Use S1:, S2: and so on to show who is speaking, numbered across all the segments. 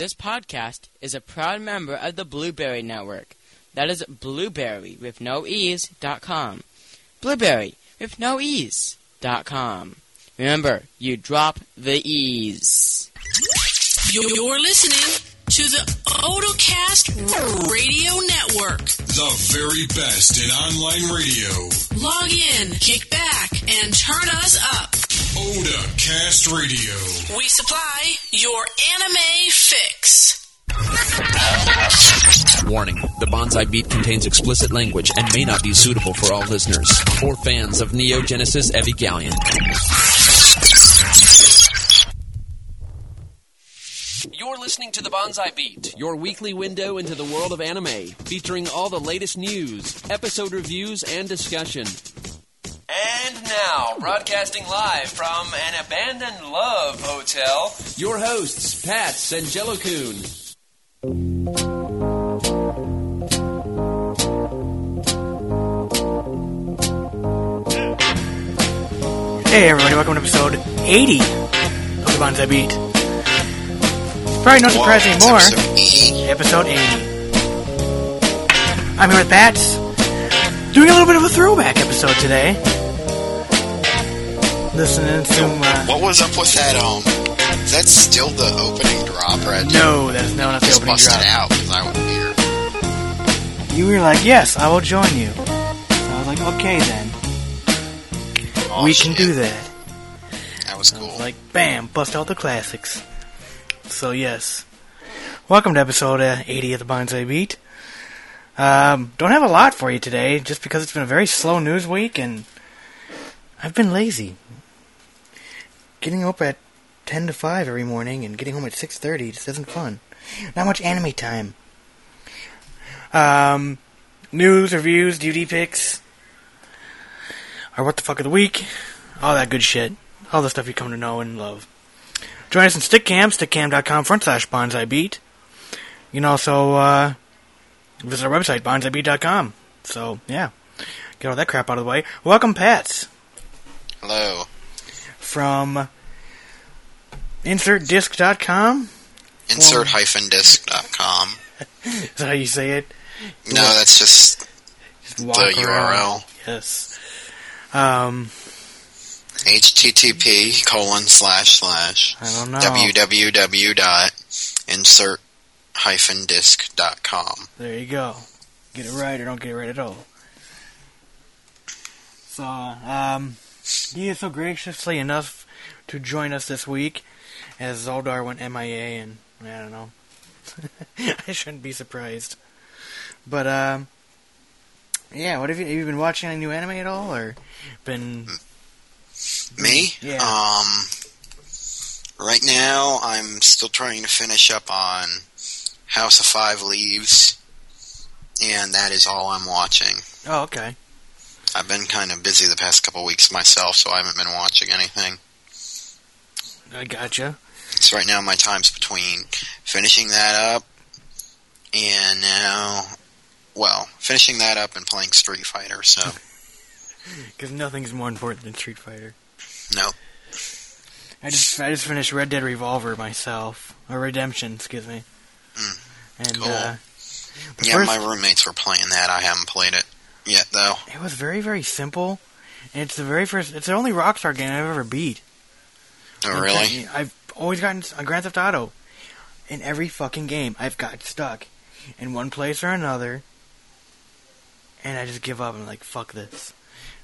S1: This podcast is a proud member of the Blueberry Network. That is blueberry with no ease dot com. Blueberry with no ease dot com. Remember, you drop the ease.
S2: You're listening to the Otocast Radio Network.
S3: The very best in online radio.
S2: Log in, kick back, and turn us up.
S3: Oda Cast Radio.
S2: We supply your anime fix.
S4: Warning the Bonsai Beat contains explicit language and may not be suitable for all listeners or fans of Neon Genesis Evangelion. You're listening to the Bonsai Beat, your weekly window into the world of anime, featuring all the latest news, episode reviews, and discussion. And now, broadcasting live from an abandoned love hotel, your hosts, Pats and Jello Coon.
S5: Hey everybody, welcome to episode 80 of the Bonsai Beat. Probably no surprise
S6: Whoa,
S5: anymore.
S6: episode.
S5: Episode 80. I'm here with Pats, doing a little bit of a throwback episode today. Listening to, uh,
S6: What was up with that? Um, is that still the opening drop, right?
S5: no, that's no, not the
S6: just
S5: opening
S6: bust
S5: drop.
S6: it out because I wasn't here.
S5: You were like, yes, I will join you. So I was like, okay then,
S6: Oh,
S5: we can do that.
S6: That was cool.
S5: was like, bam, bust out the classics. So yes, welcome to episode uh, 80 of the Bonsai Beat. Um, don't have a lot for you today, just because it's been a very slow news week and I've been lazy. Getting up at 10 to 5 every morning and getting home at 6.30 just isn't fun. Not much anime time. Um, news, reviews, DVD picks, our What the Fuck of the Week, all that good shit. All the stuff you come to know and love. Join us in Stickcam, stickcam.com front slash bonsai beat. You can also uh, visit our website, bonsaibeat.com. So, yeah, get all that crap out of the way. Welcome, Pats,
S6: Hello.
S5: From insertdisc.com.
S6: Insert hyphen disc.com.
S5: Is that how you say it?
S6: No, that's just
S5: Just
S6: the
S5: around.
S6: URL.
S5: Yes. Um,
S6: http colon slash slash
S5: I don't know.
S6: www dot insert hyphen disc dot com.
S5: There you go. Get it right or don't get it right at all. So, um, he is so graciously enough to join us this week as Zoldar went MIA and I don't know. I shouldn't be surprised. But, um, yeah, what have you, have you been watching any new anime at all or been,
S6: Me?
S5: Yeah.
S6: Um, right now, I'm still trying to finish up on House of Five Leaves, and that is all I'm watching.
S5: oh, okay.
S6: I've been kind of busy the past couple weeks myself, so I haven't been watching anything.
S5: I gotcha.
S6: So right now, my time's between finishing that up and now, well, finishing that up and playing Street Fighter. So,
S5: Because nothing's more important than Street Fighter.
S6: no.
S5: I just I just finished Red Dead Revolver myself, or Redemption, excuse me.
S6: Mm,
S5: and
S6: cool.
S5: uh,
S6: Yeah,
S5: first-
S6: my roommates were playing that. I haven't played it yet, though.
S5: it was very very simple. And it's the very first. It's the only Rockstar game I've ever beat.
S6: Oh,
S5: And
S6: really?
S5: I've always gotten on Grand Theft Auto. In every fucking game, I've got stuck in one place or another, and I just give up. I'm like, fuck this.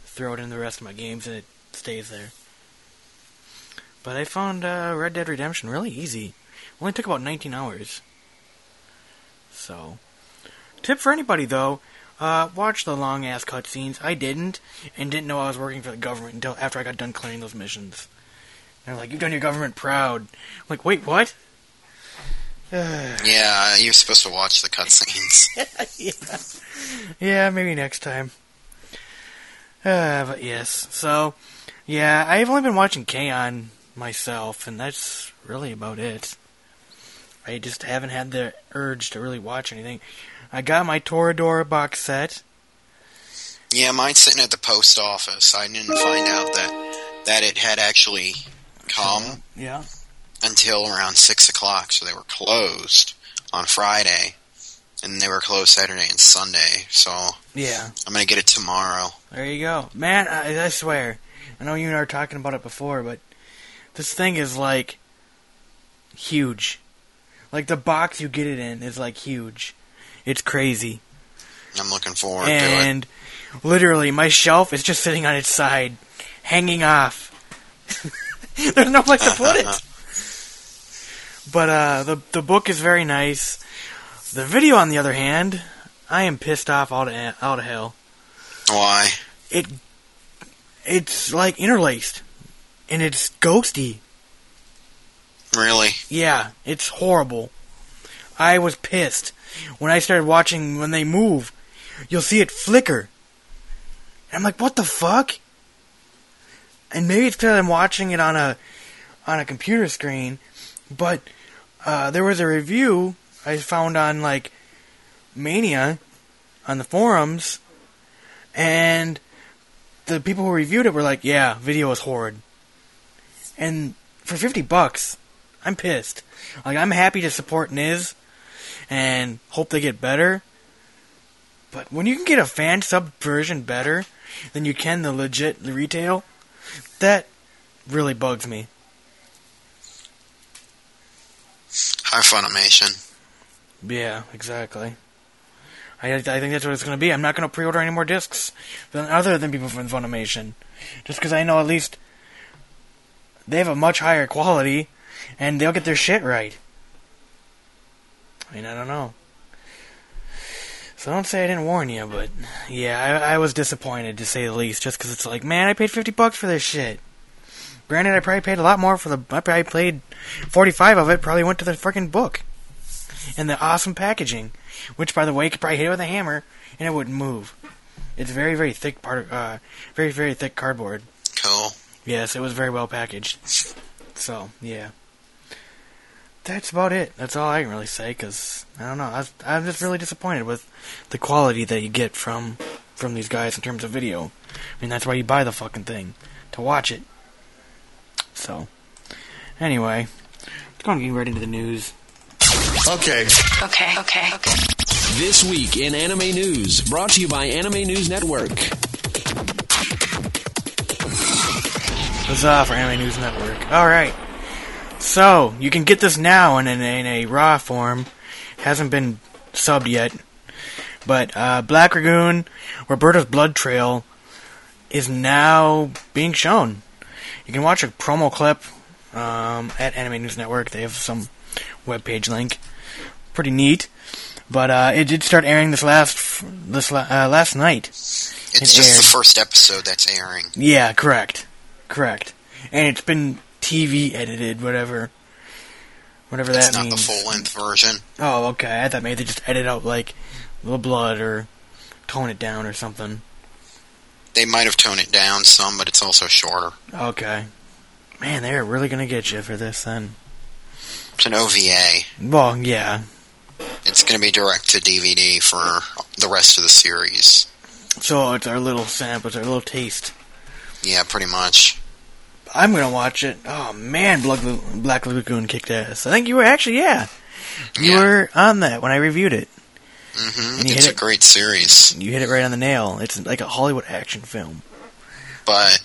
S5: Throw it in the rest of my games, and it stays there. But I found uh, Red Dead Redemption really easy. Only took about 19 hours. So, tip for anybody though: uh, watch the long ass cutscenes. I didn't, and didn't know I was working for the government until after I got done clearing those missions. They're like, "You've done your government proud." I'm like, wait, what?
S6: Yeah, you're supposed to watch the cutscenes.
S5: yeah. yeah, maybe next time. Uh, but yes, so yeah, I've only been watching K-On! myself, and that's really about it. I just haven't had the urge to really watch anything. I got my Toradora box set.
S6: Yeah, mine's sitting at the post office. I didn't find out that that it had actually come.
S5: Yeah.
S6: until around six o'clock, so they were closed on Friday, and they were closed Saturday and Sunday. So
S5: Yeah.
S6: I'm gonna get it tomorrow.
S5: There you go, man. I, I swear, I know you and I were talking about it before, but this thing is like huge. Like the box you get it in is like huge. It's crazy,
S6: I'm looking forward to it.
S5: and literally my shelf is just sitting on its side, hanging off. There's no place to put it. But uh, the the book is very nice. The video, on the other hand, I am pissed off out of out of hell.
S6: Why?
S5: it it's like interlaced and it's ghosty.
S6: Really?
S5: Yeah, it's horrible. I was pissed when I started watching when they move. You'll see it flicker. And I'm like, what the fuck? And maybe it's because I'm watching it on a on a computer screen, but uh, there was a review I found on like Mania on the forums, and the people who reviewed it were like, "Yeah, video is horrid." And for fifty bucks, I'm pissed. Like I'm happy to support NIS and hope they get better. But when you can get a fan sub version better than you can the legit retail, that really bugs me.
S6: High Funimation.
S5: Yeah, exactly. I, I think that's what it's going to be. I'm not going to pre-order any more discs than other than people from Funimation, just because I know at least they have a much higher quality and they'll get their shit right. I mean, I don't know. So don't say I didn't warn you, but yeah, I, I was disappointed to say the least, just because it's like, man, I paid fifty bucks for this shit. Granted, I probably paid a lot more for the. I probably paid forty-five of it. Probably went to the freaking book and the awesome packaging, which, by the way, you could probably hit it with a hammer and it wouldn't move. It's very, very thick part, uh, very, very thick cardboard.
S6: Cool.
S5: Yes, it was very well packaged. So yeah, that's about it. That's all I can really say because I don't know. I, I'm just really disappointed with the quality that you get from from these guys in terms of video. I mean, that's why you buy the fucking thing to watch it. So anyway, let's go and get right into the news.
S3: Okay.
S2: Okay, okay, okay.
S4: This week in anime news, brought to you by Anime News Network.
S5: Huzzah for Anime News Network. Alright. So, you can get this now in, in, in a raw form. Hasn't been subbed yet. But uh, Black Lagoon, Roberta's Blood Trail, is now being shown. You can watch a promo clip um, at Anime News Network. They have some webpage link. Pretty neat. But uh, it did start airing this last this la- uh, last night.
S6: It's
S5: It
S6: just
S5: aired.
S6: the first episode that's airing.
S5: Yeah, correct. Correct. And it's been TV edited, whatever. Whatever
S6: It's
S5: that
S6: not the full length version.
S5: Oh, okay. I thought maybe they just edit out, like, the blood or tone it down or something.
S6: They might have toned it down some, but it's also shorter.
S5: Okay. Man, they're really gonna get you for this then.
S6: It's an OVA.
S5: Well, yeah.
S6: It's going to be direct to DVD for the rest of the series.
S5: So it's our little sample, it's our little taste.
S6: Yeah, pretty much.
S5: I'm gonna watch it. Oh man, Black, Black Lagoon kicked ass. I think you were actually, yeah. You
S6: Yeah.
S5: were on that when I reviewed it.
S6: hmm
S5: you
S6: It's a
S5: it-
S6: great series.
S5: You hit it right on the nail. It's like a Hollywood action film.
S6: But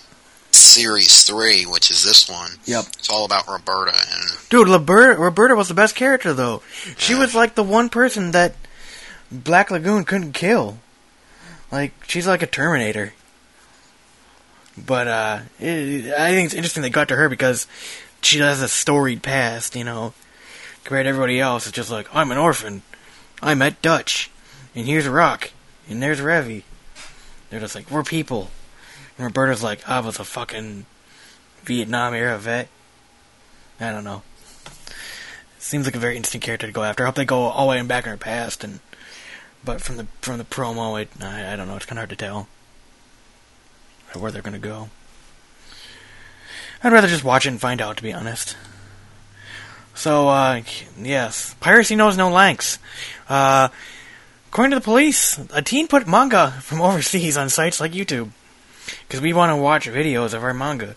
S6: series three, which is this one,
S5: Yep.
S6: it's all about Roberta and
S5: Dude, Roberta, Roberta was the best character though. She was like the one person that Black Lagoon couldn't kill. Like she's like a Terminator. But uh, it, I think it's interesting they got to her because she has a storied past, you know. Compared to everybody else, it's just like I'm an orphan. I met Dutch, and here's Rock, and there's Revy. They're just like we're people. And Roberta's like I was a fucking Vietnam era vet. I don't know. Seems like a very interesting character to go after. I hope they go all the way back in her past, and but from the from the promo, it, I, I don't know. It's kind of hard to tell where they're gonna go. I'd rather just watch it and find out, to be honest. So, uh, yes, piracy knows no lengths. Uh, according to the police, a teen put manga from overseas on sites like YouTube because we want to watch videos of our manga.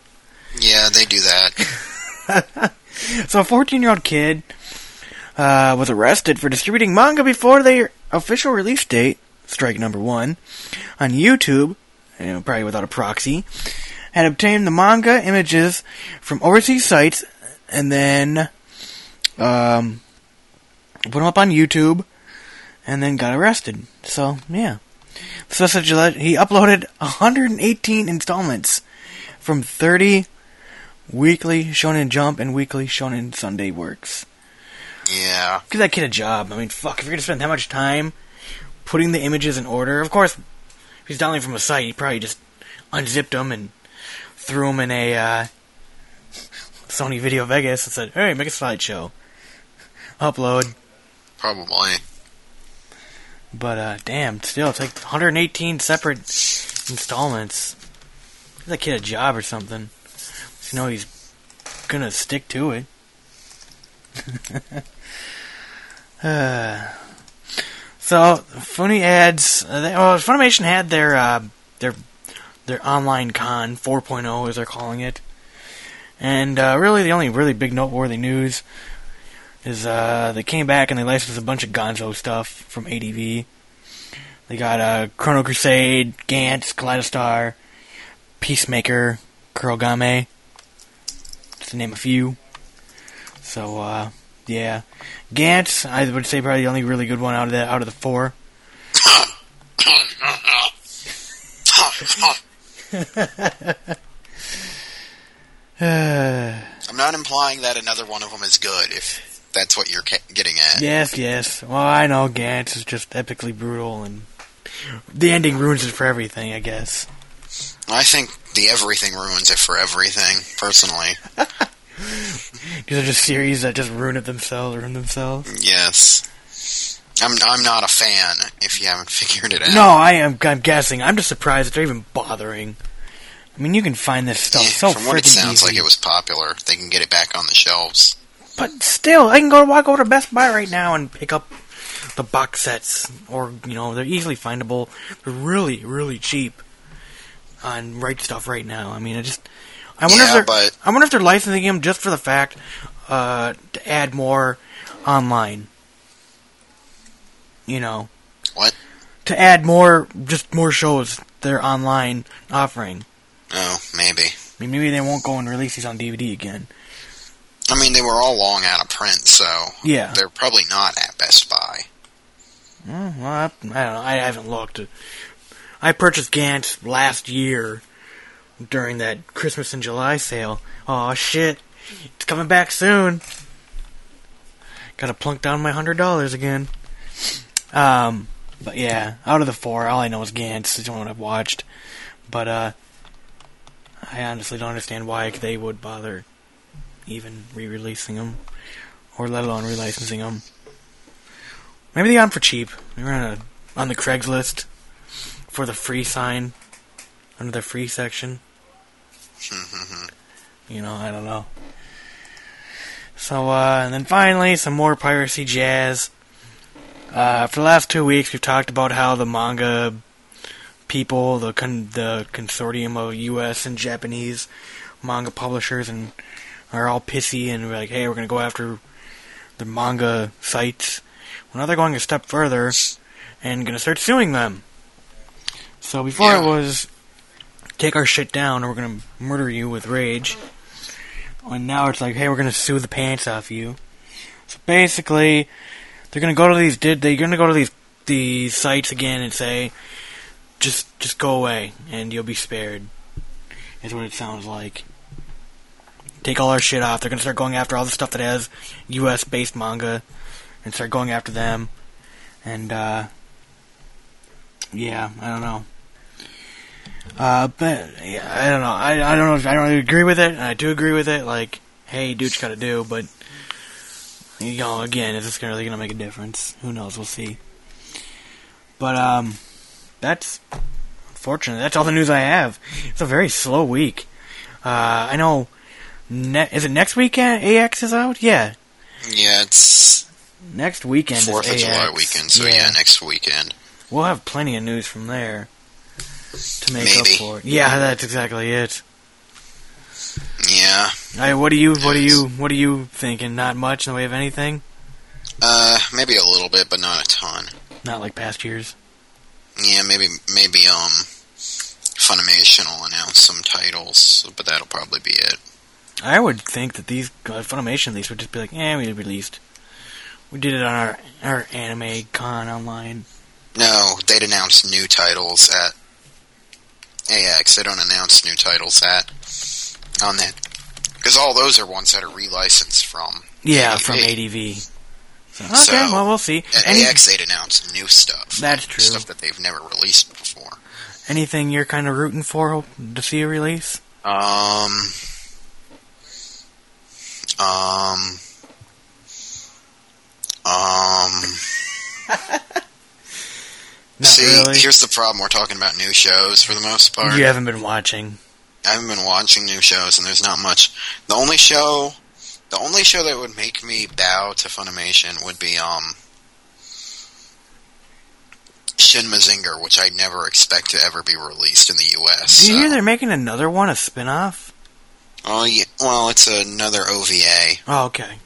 S6: yeah, they do that.
S5: So a 14 year old kid uh, was arrested for distributing manga before their official release date, strike number one, on YouTube, you know, probably without a proxy, had obtained the manga images from overseas sites and then um, put them up on YouTube and then got arrested. So, yeah. So such he uploaded 118 installments from 30 weekly Shonen Jump and weekly Shonen Sunday works.
S6: Yeah.
S5: Give that kid a job. I mean, fuck, if you're gonna spend that much time putting the images in order, of course, if he's downloading from a site, he probably just unzipped them and threw them in a uh, Sony Video Vegas and said, "Hey, make a slideshow, upload."
S6: Probably.
S5: But uh, damn, still, it's like 118 separate installments. Give that kid a job or something. You know he's gonna stick to it. uh, so Funny ads. Uh, they, well, Funimation had their uh, their their online con 4.0, as they're calling it, and uh, really the only really big noteworthy news is uh, they came back and they licensed a bunch of Gonzo stuff from ADV. They got uh, Chrono Crusade, Gantz, Kaleidostar, Peacemaker, Kurogane, just to name a few. So, uh, yeah, Gantz, I would say probably the only really good one out of the out of the four.
S6: I'm not implying that another one of them is good, if that's what you're getting at.
S5: Yes, yes. Well, I know Gantz is just epically brutal, and the ending ruins it for everything. I guess.
S6: I think the everything ruins it for everything, personally.
S5: These are just series that just ruin it themselves, ruin themselves.
S6: Yes. I'm I'm not a fan, if you haven't figured it out.
S5: No, I am. I'm guessing. I'm just surprised that they're even bothering. I mean, you can find this stuff so
S6: From what it sounds
S5: easy.
S6: like, it was popular. They can get it back on the shelves.
S5: But still, I can go walk over to Best Buy right now and pick up the box sets, or you know, they're easily findable. They're really, really cheap on Right Stuf right now. I mean, I just, I wonder
S6: Yeah,
S5: if they're,
S6: but-
S5: I wonder if they're licensing them just for the fact uh, to add more online. You know,
S6: What?
S5: to add more, just more shows they're online offering.
S6: Oh, maybe.
S5: I mean, maybe they won't go and release these on DVD again.
S6: I mean, they were all long out of print, so
S5: Yeah.
S6: they're probably not at Best Buy.
S5: Mm, well, I, I don't know. I haven't looked. I purchased Gantz last year during that Christmas and July sale. Oh shit! It's coming back soon. Got to plunk down my hundred dollars again. Um, but yeah, out of the four, all I know is Gantz. It's the one I've watched. But uh, I honestly don't understand why they would bother even re-releasing them, or let alone relicensing them. Maybe they got them for cheap. They were on, a, on the Craigslist for the free sign under the free section. You know, I don't know. So, uh, and then finally, some more piracy jazz. Uh, for the last two weeks, we've talked about how the manga people, the con- the consortium of U.S. and Japanese manga publishers, and are all pissy and we're like, hey, we're gonna go after the manga sites. Well, now they're going a step further and gonna start suing them. So before
S6: Yeah.
S5: it was take our shit down or we're gonna murder you with rage. And now it's like, hey, we're gonna sue the pants off you. So basically, they're gonna go to these did they're gonna go to these these sites again and say, just just go away and you'll be spared. Is what it sounds like. Take all our shit off. They're gonna start going after all the stuff that has U.S. based manga, and start going after them. And uh, yeah, I don't know. Uh, but yeah, I don't know. I I don't know. If, I don't really agree with it. And I do agree with it. Like, hey, do what you gotta do. But you know, again, is this really gonna make a difference? Who knows? We'll see. But um, that's unfortunate. That's all the news I have. It's a very slow week. Uh, I know. Ne- is it next weekend? AX is out. Yeah,
S6: Yeah, it's
S5: next weekend. is
S6: Fourth of July weekend, so yeah. next weekend.
S5: We'll have plenty of news from there to make up for it. Yeah, that's exactly it.
S6: Yeah.
S5: What do you what do you what are you thinking? Not much in the way of anything.
S6: Uh, maybe a little bit, but not a ton.
S5: Not like past years.
S6: Yeah, maybe maybe um, Funimation will announce some titles, but that'll probably be it.
S5: I would think that these uh, Funimation these would just be like, eh, we released. We did it on our our anime con online.
S6: No, they'd announce new titles at AX. They don't announce new titles at on that because all those are ones that are relicensed from.
S5: Yeah,
S6: ADV.
S5: from ADV. So, okay,
S6: So,
S5: well we'll see.
S6: At
S5: Any-
S6: AX, they'd announce new stuff.
S5: That's true.
S6: Stuff that they've never released before.
S5: anything you're kind of rooting for to see a release?
S6: Um. Um. Um.
S5: Not
S6: see,
S5: really.
S6: here's the problem. We're talking about new shows for the most part.
S5: You haven't been watching.
S6: I haven't been watching new shows, and there's not much. The only show, the only show that would make me bow to Funimation would be um Shin Mazinger, which I never expect to ever be released in the U.S.
S5: Did you hear they're making another one, a spin-off?
S6: Oh yeah, well, it's another OVA.
S5: Oh, okay.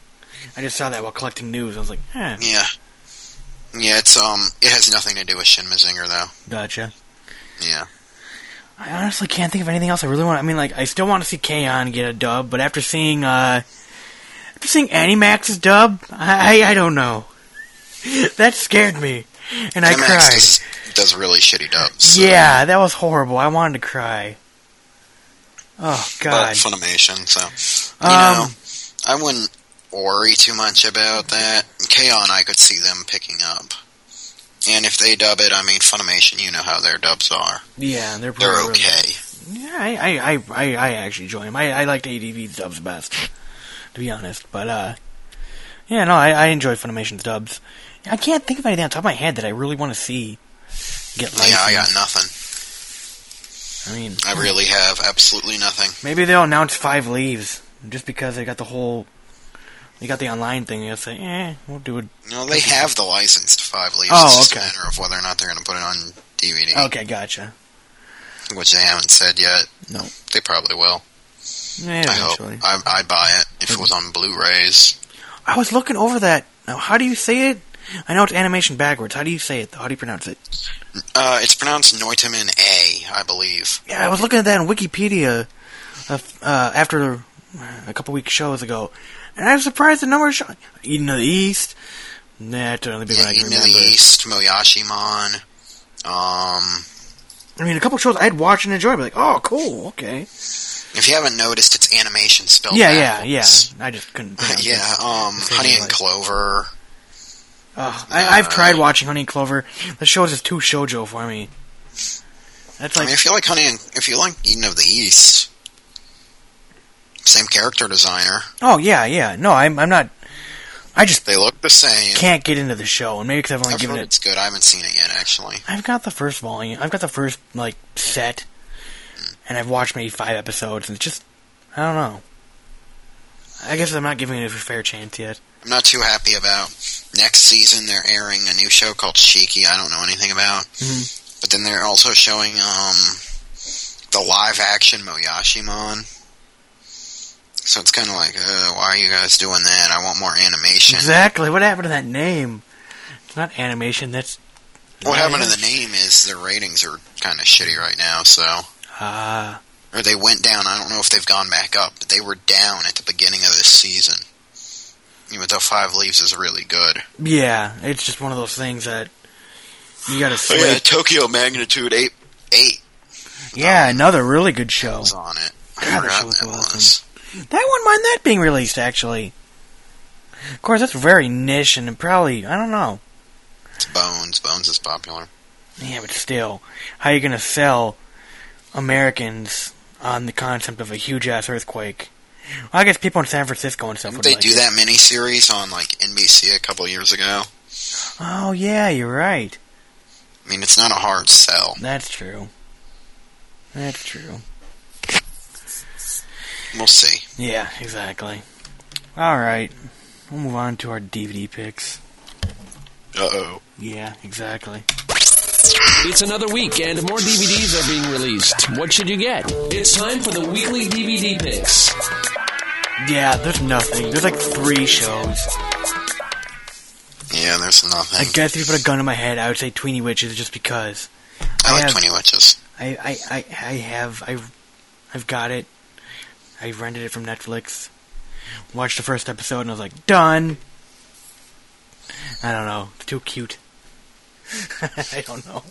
S5: I just saw that while collecting news. I was like, eh,
S6: Yeah, yeah. It's um, it has nothing to do with Shin Mazinger though.
S5: gotcha.
S6: Yeah,
S5: I honestly can't think of anything else I really want. I mean, like, I still want to see K-On! get a dub, but after seeing, uh, after seeing Animax's dub, I, I, I don't know. that scared me, and I
S6: MX
S5: cried.
S6: does, does really shitty dubs. so-
S5: Yeah, that was horrible. I wanted to cry. Oh
S6: but
S5: God.
S6: Funimation. So you
S5: Um,
S6: know, I wouldn't worry too much about that. K-On! I could see them picking up. And if they dub it, I mean, Funimation, you know how their dubs are.
S5: Yeah, they're
S6: They're
S5: really-
S6: okay.
S5: Yeah, I, I, I, I, actually enjoy them. I, I liked ADV dubs best, to be honest. But uh, yeah, no, I, I enjoy Funimation's dubs. I can't think of anything on top of my head that I really want to see get licensed.
S6: Yeah, I got nothing.
S5: I mean,
S6: I really have absolutely nothing.
S5: maybe they'll announce five leaves just because they got the whole, they got the online thing. They'll say, eh, we'll do it.
S6: No, they have the license to Five Leaves.
S5: Oh,
S6: it's just
S5: okay.
S6: a matter of whether or not they're going to put it on DVD,
S5: Okay, gotcha.
S6: which they haven't said yet.
S5: No.
S6: They probably will.
S5: Yeah,
S6: I hope. I, I'd buy it if it was on Blu-rays.
S5: I was looking over that. Now, how do you say it? I know it's animation backwards. How do you say it? How do you pronounce it?
S6: Uh, it's pronounced Neutamin A, I believe.
S5: Yeah, I was looking at that on Wikipedia uh, uh, after a couple weeks shows ago, and I was surprised the number of shows. Eden of the East. That's the only big
S6: Yeah,
S5: one I can
S6: Eden of the East, Moyashimon. Um,
S5: I mean, a couple shows I'd watch and enjoy. But like, oh, cool, okay.
S6: if you haven't noticed, it's animation spelled
S5: yeah, yeah, yeah. I just couldn't.
S6: yeah,
S5: it.
S6: um, Honey and
S5: like-
S6: Clover.
S5: Oh, I, I've tried watching Honey and Clover. The show's just too shojo for me. That's
S6: I
S5: like,
S6: mean, if you like Honey and if you like Eden of the East, same character designer.
S5: oh yeah, yeah. No, I'm, I'm not. I just
S6: They look the same.
S5: can't get into the show, and maybe because I've only
S6: I've
S5: given it
S6: it's good. I haven't seen it yet, actually.
S5: I've got the first volume. I've got the first like set, and I've watched maybe five episodes, and it's just I don't know. I guess I'm not giving it a fair chance yet.
S6: I'm not too happy about next season. They're airing a new show called Shiki. I don't know anything about,
S5: Mhm.
S6: but then they're also showing um the live action Moyashimon. So it's kind of like, uh, why are you guys doing that? I want more animation.
S5: Exactly. What happened to that name? It's not animation. That's
S6: What happened to the name is their ratings are kind of shitty right now. So,
S5: Ah,
S6: or they went down. I don't know if they've gone back up, but they were down at the beginning of this season. Even though Five Leaves is really good.
S5: yeah. It's just one of those things that you got to
S6: Oh, yeah, Tokyo Magnitude eight eight
S5: yeah, another really good show.
S6: was on it. I forgot that was.
S5: That one mind that being released actually. Of course, that's very niche and probably I don't know.
S6: It's Bones. Bones is popular.
S5: Yeah, but still, how are you going to sell Americans on the concept of a huge ass earthquake? Well, I guess people in San Francisco and stuff
S6: Didn't
S5: would
S6: they
S5: like
S6: do
S5: it.
S6: that miniseries on like NBC a couple years ago?
S5: Oh yeah, you're right.
S6: I mean, it's not a hard sell.
S5: That's true. That's true.
S6: We'll see.
S5: Yeah, exactly. All right, we'll move on to our DVD picks.
S6: Uh oh.
S5: Yeah, exactly.
S4: It's another week and more DVDs are being released. What should you get? It's time for the weekly DVD picks.
S5: Yeah, there's nothing. There's like three shows.
S6: Yeah, there's nothing.
S5: I guess if you put a gun in my head, I would say Tweeny Witches just because.
S6: I like
S5: have-
S6: Twenty Witches.
S5: I, I, I, I have I, I've got it. I rented it from Netflix. Watched the first episode and I was like, done. I don't know. It's too cute. I don't know.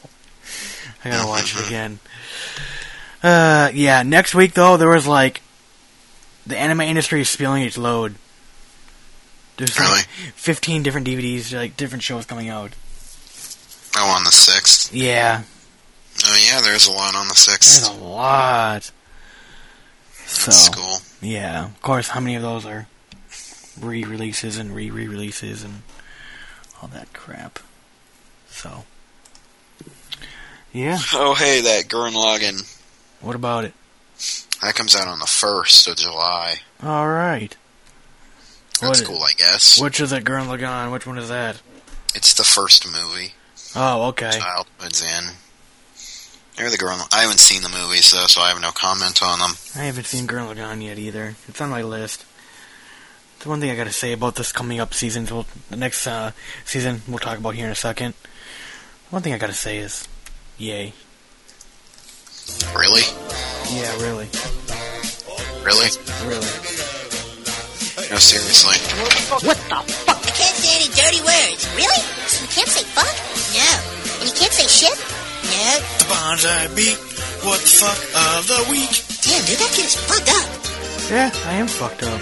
S5: I gotta watch it again. Uh, yeah. Next week though, there was like the anime industry is spilling its load. There's like
S6: Really?
S5: 15 different DVDs, like different shows coming out.
S6: Oh, on the sixth.
S5: Yeah,
S6: Oh yeah, there's a lot on the sixth.
S5: there's a lot. So
S6: That's cool.
S5: Yeah, of course. How many of those are re-releases and re-re-releases and all that crap? So, yeah.
S6: Oh hey, that Gurren Lagann.
S5: What about it?
S6: That comes out on the first of July.
S5: All right.
S6: That's
S5: What-
S6: cool, I guess.
S5: Which is that Gurren Lagann? Which one is that?
S6: It's the first movie.
S5: Oh, okay.
S6: Childhood's End. They're the Gurren. I haven't seen the movies though, so I have no comment on them.
S5: I haven't seen Gurren Lagann yet either. It's on my list. The one thing I gotta say about this coming up season, we'll, the next uh, season we'll talk about here in a second. One thing I gotta say is, yay.
S6: Really?
S5: Yeah, really,
S6: Really?
S5: really.
S6: No, seriously. What the fuck?
S7: I can't say any dirty words. Really? So you can't say fuck? No. And you can't say shit? No.
S3: The Bonsai Beat. What the fuck of the week?
S7: Damn, dude, that kid is fucked up.
S5: Yeah, I am fucked up.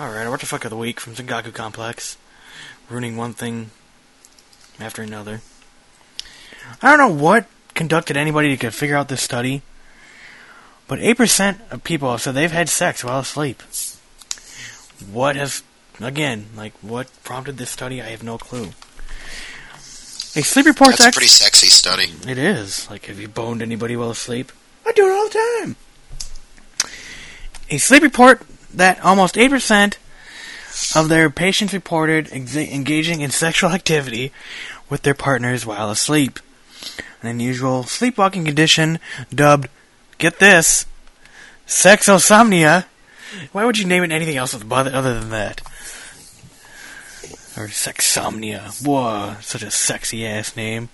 S5: Alright, what the fuck of the week from Sankaku Complex. Ruining one thing after another. I don't know what conducted anybody to figure out this study, but 8% of people have said they've had sex while asleep. What has, again, like, what prompted this study? I have no clue. A sleep report
S6: That's a pretty sexy study.
S5: it is. Like, have you boned anybody while asleep? I do it all the time. A sleep report that almost 8% of their patients reported exa- engaging in sexual activity with their partners while asleep. An unusual sleepwalking condition dubbed, get this, sexosomnia. Why would you name it anything else other than that? Or sexomnia. Whoa, such a sexy ass name.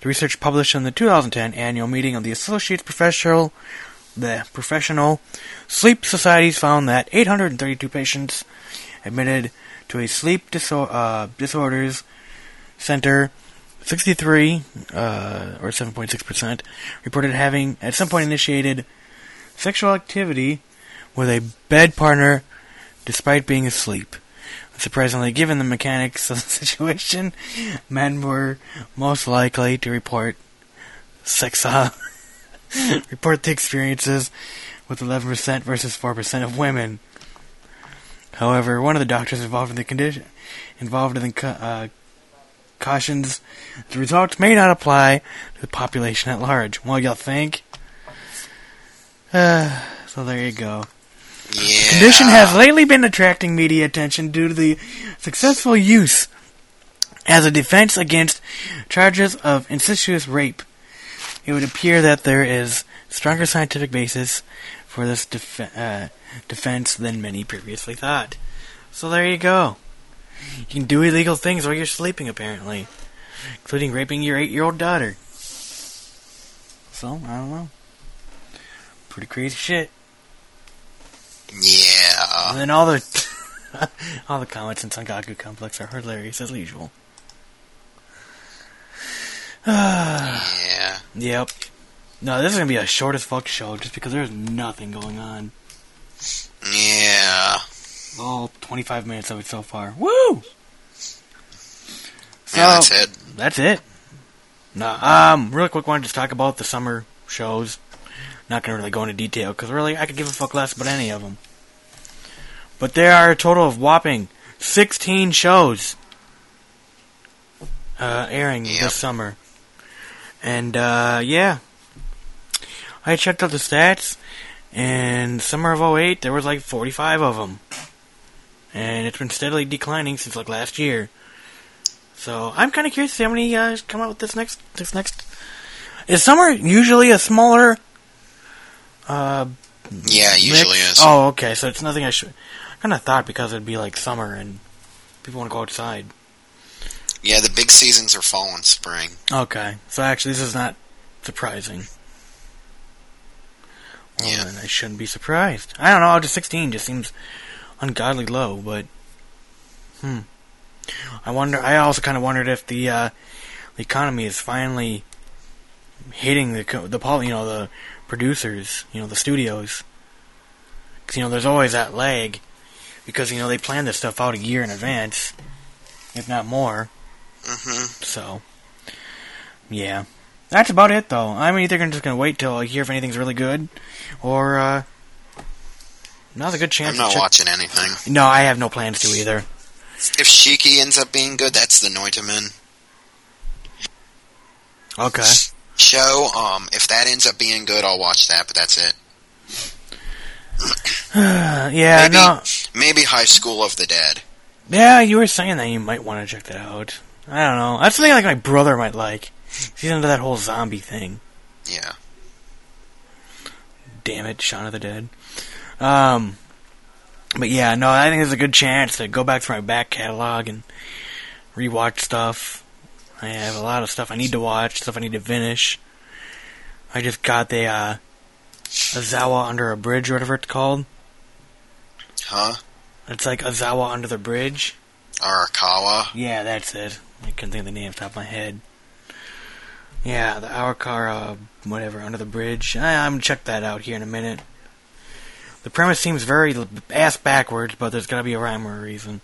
S5: The research published in the 2010 annual meeting of the Associates Professional the Professional Sleep Societies found that 832 patients admitted to a sleep diso- uh, disorders center, 63 uh, or 7.6% reported having at some point initiated sexual activity with a bed partner despite being asleep. Surprisingly, given the mechanics of the situation, men were most likely to report sex uh, report the experiences with 11% versus 4% of women. However, one of the doctors involved in the condition involved in the uh, cautions the results may not apply to the population at large. Well, you'll think. Uh, so there you go.
S6: Yeah.
S5: Condition has lately been attracting media attention due to the successful use as a defense against charges of incestuous rape. It would appear that there is stronger scientific basis for this def- uh, defense than many previously thought. So there you go. You can do illegal things while you're sleeping, apparently, including raping your eight-year-old daughter. So I don't know. Pretty crazy shit.
S6: Yeah.
S5: And then all the all the comments in Sankaku Complex are hilarious as usual.
S6: Yeah.
S5: Yep. No, this is gonna be a short as fuck show just because there's nothing going on.
S6: Yeah.
S5: All 25 minutes of it so far. Woo! So,
S6: Yeah, that's it.
S5: That's it. No, um, really quick, wanted to talk about the summer shows. Not gonna really go into detail because really, I could give a fuck less about any of them. But there are a total of whopping 16 shows uh, airing
S6: Yep.
S5: this summer, and uh, yeah, I checked out the stats. And summer of 08, there was like 45 of them, and it's been steadily declining since like last year. So I'm kind of curious to see how many uh, come out with this next. This next is summer usually a smaller. Uh,
S6: Yeah, usually
S5: mix?
S6: is.
S5: Oh, okay. So it's nothing I should. I Kind of thought because it'd be like summer and people want to go outside.
S6: Yeah, the big seasons are fall and spring.
S5: Okay, so actually this is not surprising. Well,
S6: Yeah.
S5: then I shouldn't be surprised. I don't know. Just 16 just seems ungodly low, but hmm. I wonder. I also kind of wondered if the uh, the economy is finally hitting the the you know the producers, you know the studios, because you know there's always that lag because you know they plan this stuff out a year in advance, if not more.
S6: hmm
S5: So, yeah. That's about it, though. I'm either just going to wait till I hear if anything's really good, or, uh, now's a good chance
S6: I'm
S5: to
S6: not watching anything.
S5: No, I have no plans to either.
S6: If Shiki ends up being good, that's the Noitamin
S5: Okay.
S6: Show. Um, if that ends up being good, I'll watch that. But that's it.
S5: Yeah,
S6: maybe,
S5: no.
S6: maybe High School of the Dead.
S5: Yeah, you were saying that you might want to check that out. I don't know. That's something like my brother might like. He's into that whole zombie thing.
S6: Yeah.
S5: Damn it, Shaun of the Dead. Um, but yeah, no, I think there's a good chance to go back through my back catalog and rewatch stuff. I have a lot of stuff I need to watch, stuff I need to finish. I just got the uh, Azawa Under a Bridge, or whatever it's called.
S6: Huh?
S5: It's like Azawa Under the Bridge.
S6: Arakawa.
S5: Yeah, that's it. I couldn't think of the name off the top of my head. Yeah, the Arakara, whatever, Under the Bridge. I, I'm gonna check that out here in a minute. The premise seems very ass backwards, but there's gotta be a rhyme or a reason.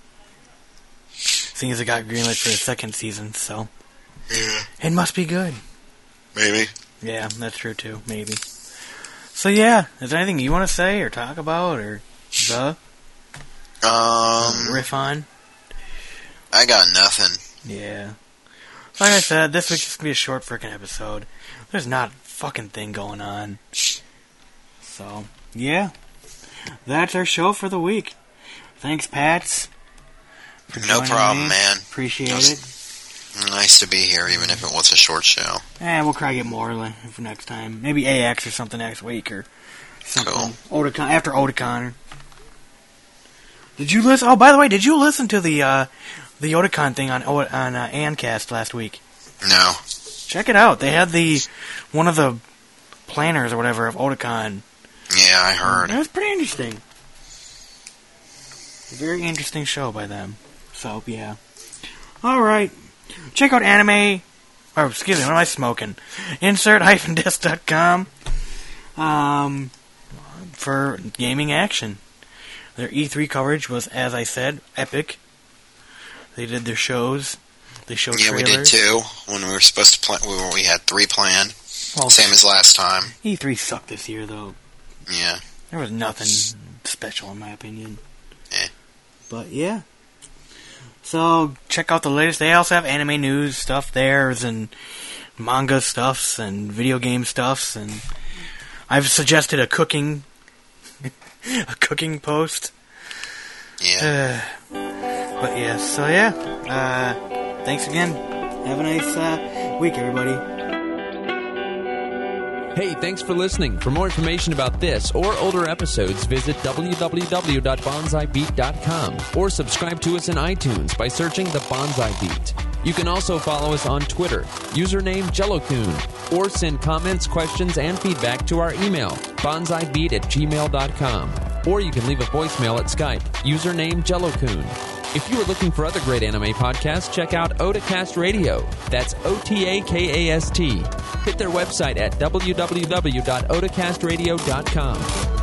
S5: Seeing as it got greenlit for the second season, so
S6: Yeah.
S5: it must be good.
S6: Maybe.
S5: Yeah, that's true too. Maybe. So yeah, is there anything you want to say or talk about or the
S6: Um,
S5: riff on?
S6: I got nothing.
S5: Yeah. Like I said, this week's just gonna be a short freaking episode. There's not a fucking thing going on. So, yeah. That's our show for the week. Thanks, Pats.
S6: No problem,
S5: me.
S6: man.
S5: Appreciate
S6: Yes.
S5: it.
S6: Nice to be here, even if it was a short show.
S5: And we'll try to get more for next time. Maybe AX or something next week or something. Otakon after Otakon. Did you listen? Oh, by the way, did you listen to the uh, the Otakon thing on on uh, ANNCast last week?
S6: No.
S5: Check it out. They had the one of the planners or whatever of Otakon.
S6: Yeah, I heard.
S5: That was pretty interesting. A very interesting show by them. So yeah. All right. Check out anime. Or excuse me, what am I smoking? Insert-disc.com. Um, for gaming action. Their E3 coverage was, as I said, epic. They did their shows. They showed
S6: Yeah, we did too. When we were supposed to play, we, we had three planned.
S5: Well,
S6: Same as last time.
S5: E3 sucked this year, though.
S6: Yeah.
S5: There was nothing special in my opinion.
S6: Eh.
S5: But yeah. So check out the latest. They also have anime news stuff theirs and manga stuffs and video game stuffs and I've suggested a cooking a cooking post.
S6: Yeah.
S5: Uh, but yeah, so yeah. Uh, thanks again. Have a nice uh, week, everybody.
S4: Hey, thanks for listening. For more information about this or older episodes, visit www.bonsaibeat.com or subscribe to us in iTunes by searching The Bonsai Beat. You can also follow us on Twitter, username JelloCoon, or send comments, questions, and feedback to our email, bonsaibeat at gmail.com. Or you can leave a voicemail at Skype, username JelloCoon. If you are looking for other great anime podcasts, check out Otacast Radio. That's O T A K A S T. Hit their website at www.otacastradio.com.